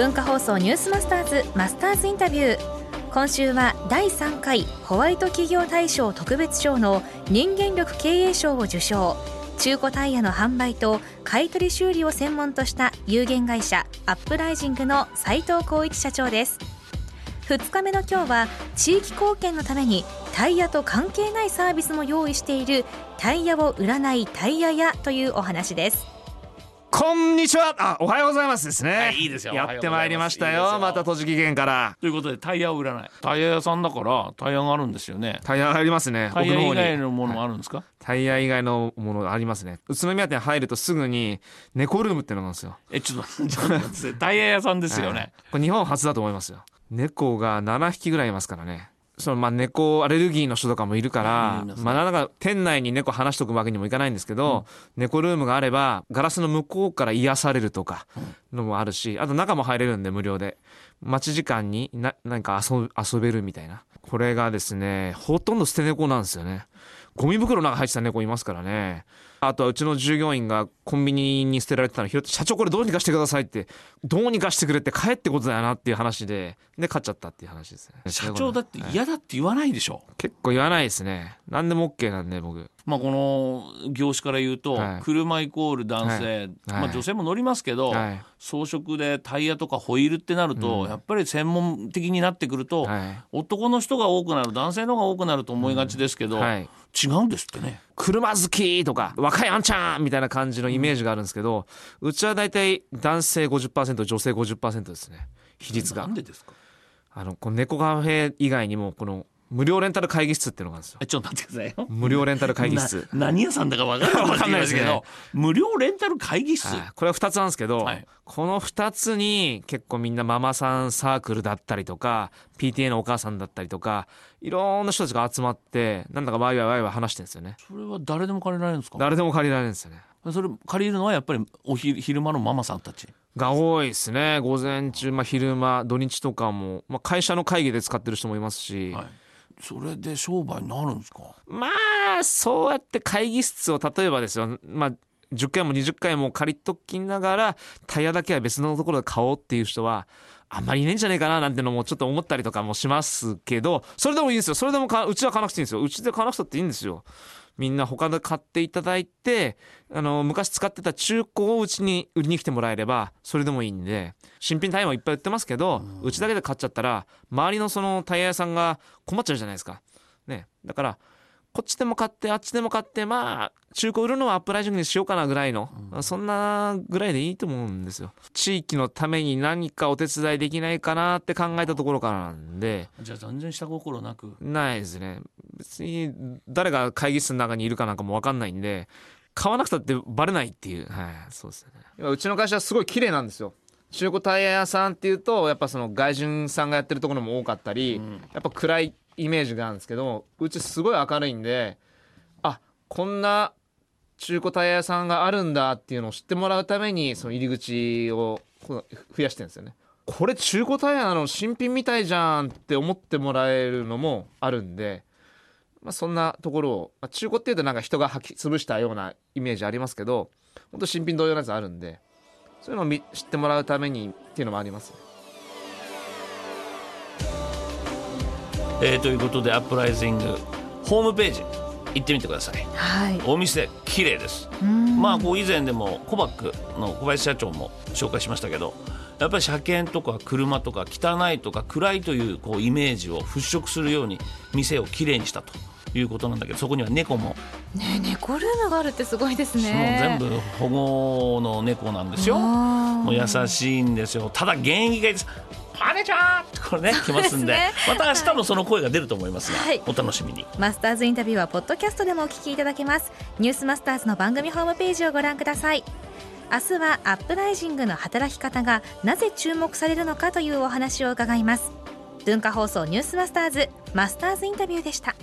文化放送ニュースマスターズマスターズインタビュー。今週は第3回ホワイト企業大賞特別賞の人間力経営賞を受賞。中古タイヤの販売と買取修理を専門とした有限会社アップライジングの斉藤浩一社長です。2日目の今日は地域貢献のためにタイヤと関係ないサービスも用意しているタイヤを売らないタイヤ屋というお話です。こんにちは。あおはようございますですね、はいいいですよ。やってまいりましたよ。また栃木県から。ということでタイヤを売らない。タイヤ屋さんだからタイヤがあるんですよね。タイヤありますね。タイヤ以外のものもあるんですか、タイヤ以外のものがありますね。宇都宮店入るとすぐに猫ルームっていうのがあるんですよ。えちょっとちょっと待ってタイヤ屋さんですよね、はい。これ日本初だと思いますよ。猫が7匹ぐらいいますからねそのまあ猫アレルギーの人とかもいるからいまあなんか店内に猫放しとくわけにもいかないんですけど、猫ルームがあればガラスの向こうから癒されるとかのもあるしあと中も入れるんで無料で。待ち時間にななんか遊ぶ遊べるみたいな。これがですねほとんど捨て猫なんですよねゴミ袋の中入ってた猫いますからね。あとはうちの従業員がコンビニに捨てられてたの拾って社長これどうにかしてくださいってどうにかしてくれって帰ってことだよなっていう話でで買っちゃったっていう話ですね。社長だって嫌だって言わないでしょ、結構言わないですね。何でも OK なんで僕まあ、この業種から言うと、はい。車イコール男性、はい。まあ、女性も乗りますけど、はい。装飾でタイヤとかホイールってなると、やっぱり専門的になってくると、はい。男の人が多くなる男性の方が多くなると思いがちですけど、はい。違うんですってね。車好きとか若いあんちゃんみたいな感じのイメージがあるんですけど、うちは大体男性50%女性50%ですね。比率が。なんでですか？あのこの猫カフェ以外にもこの無料レンタル会議室っていうのがあるんですよ。えちょっと待ってくださいよ。無料レンタル会議室。な何屋さんだか分からなわかんないですねけど、無料レンタル会議室、はい。これは2つなんですけど、はい。この2つに結構みんなママさんサークルだったりとか PTA のお母さんだったりとかいろんな人たちが集まってなんだかワイワイワイワイ話してるんですよね。それは誰でも借りられるんですか？誰でも借りられるんですよね。それ借りるのはやっぱりお昼昼間のママさんたち？が多いですね。午前中、まあ、昼間土日とかも、まあ、会社の会議で使ってる人もいますし、はいそれで商売になるんですか？まあそうやって会議室を例えばですよ。まあ10回も20回も借りときながらタイヤだけは別のところで買おうっていう人はあんまりいねえんじゃねえかななんてのもちょっと思ったりとかもしますけどそれでもいいんですよ。それでもかうちは買わなくていいんですよ。うちで買わなくたっていいんですよ。みんな他で買っていただいてあの昔使ってた中古をうちに売りに来てもらえればそれでもいいんで新品タイヤもいっぱい売ってますけどうちだけで買っちゃったら周りのそのタイヤ屋さんが困っちゃうじゃないですか。ね。だからこっちでも買ってあっちでも買ってまあ中古売るのはアップライジングにしようかなぐらいの、そんなぐらいでいいと思うんですよ。地域のために何かお手伝いできないかなって考えたところからなんで。じゃあ全然下心なく。ないですね。別に誰が会議室の中にいるかなんかも分かんないんで買わなくたってバレないっていう。はいそうですね。今うちの会社はすごい綺麗なんですよ。中古タイヤ屋さんっていうとやっぱその外人さんがやってるところも多かったり、やっぱ暗いイメージがあるんですけどうちすごい明るいんであこんな中古タイヤ屋さんがあるんだっていうのを知ってもらうためにその入り口を増やしてるんですよね。これ中古タイヤなの新品みたいじゃんって思ってもらえるのもあるんで、まあ、そんなところを、まあ、中古っていうとなんか人が履き潰したようなイメージありますけど本当新品同様のやつあるんでそういうのを知ってもらうためにっていうのもありますね。えーということでアップライジングホームページ行ってみてください。はい。お店綺麗です。うん。まあこう以前でもコバックの小林社長も紹介しましたけどやっぱり車検とか車とか汚いとか暗いというこうイメージを払拭するように店をきれいにしたと。いうことなんだけどそこには猫も。ね猫ルームがあるってすごいですもうね全部保護の猫なんですよ。もう優しいんですよ。ただ現役がマネちゃんこれね来ますんでまた明日もその声が出ると思いますが、はい。お楽しみに。マスターズインタビューはポッドキャストでもお聞きいただけます。ニュースマスターズの番組ホームページをご覧ください。明日はアップライジングの働き方がなぜ注目されるのかというお話を伺います。文化放送ニュースマスターズマスターズインタビューでした.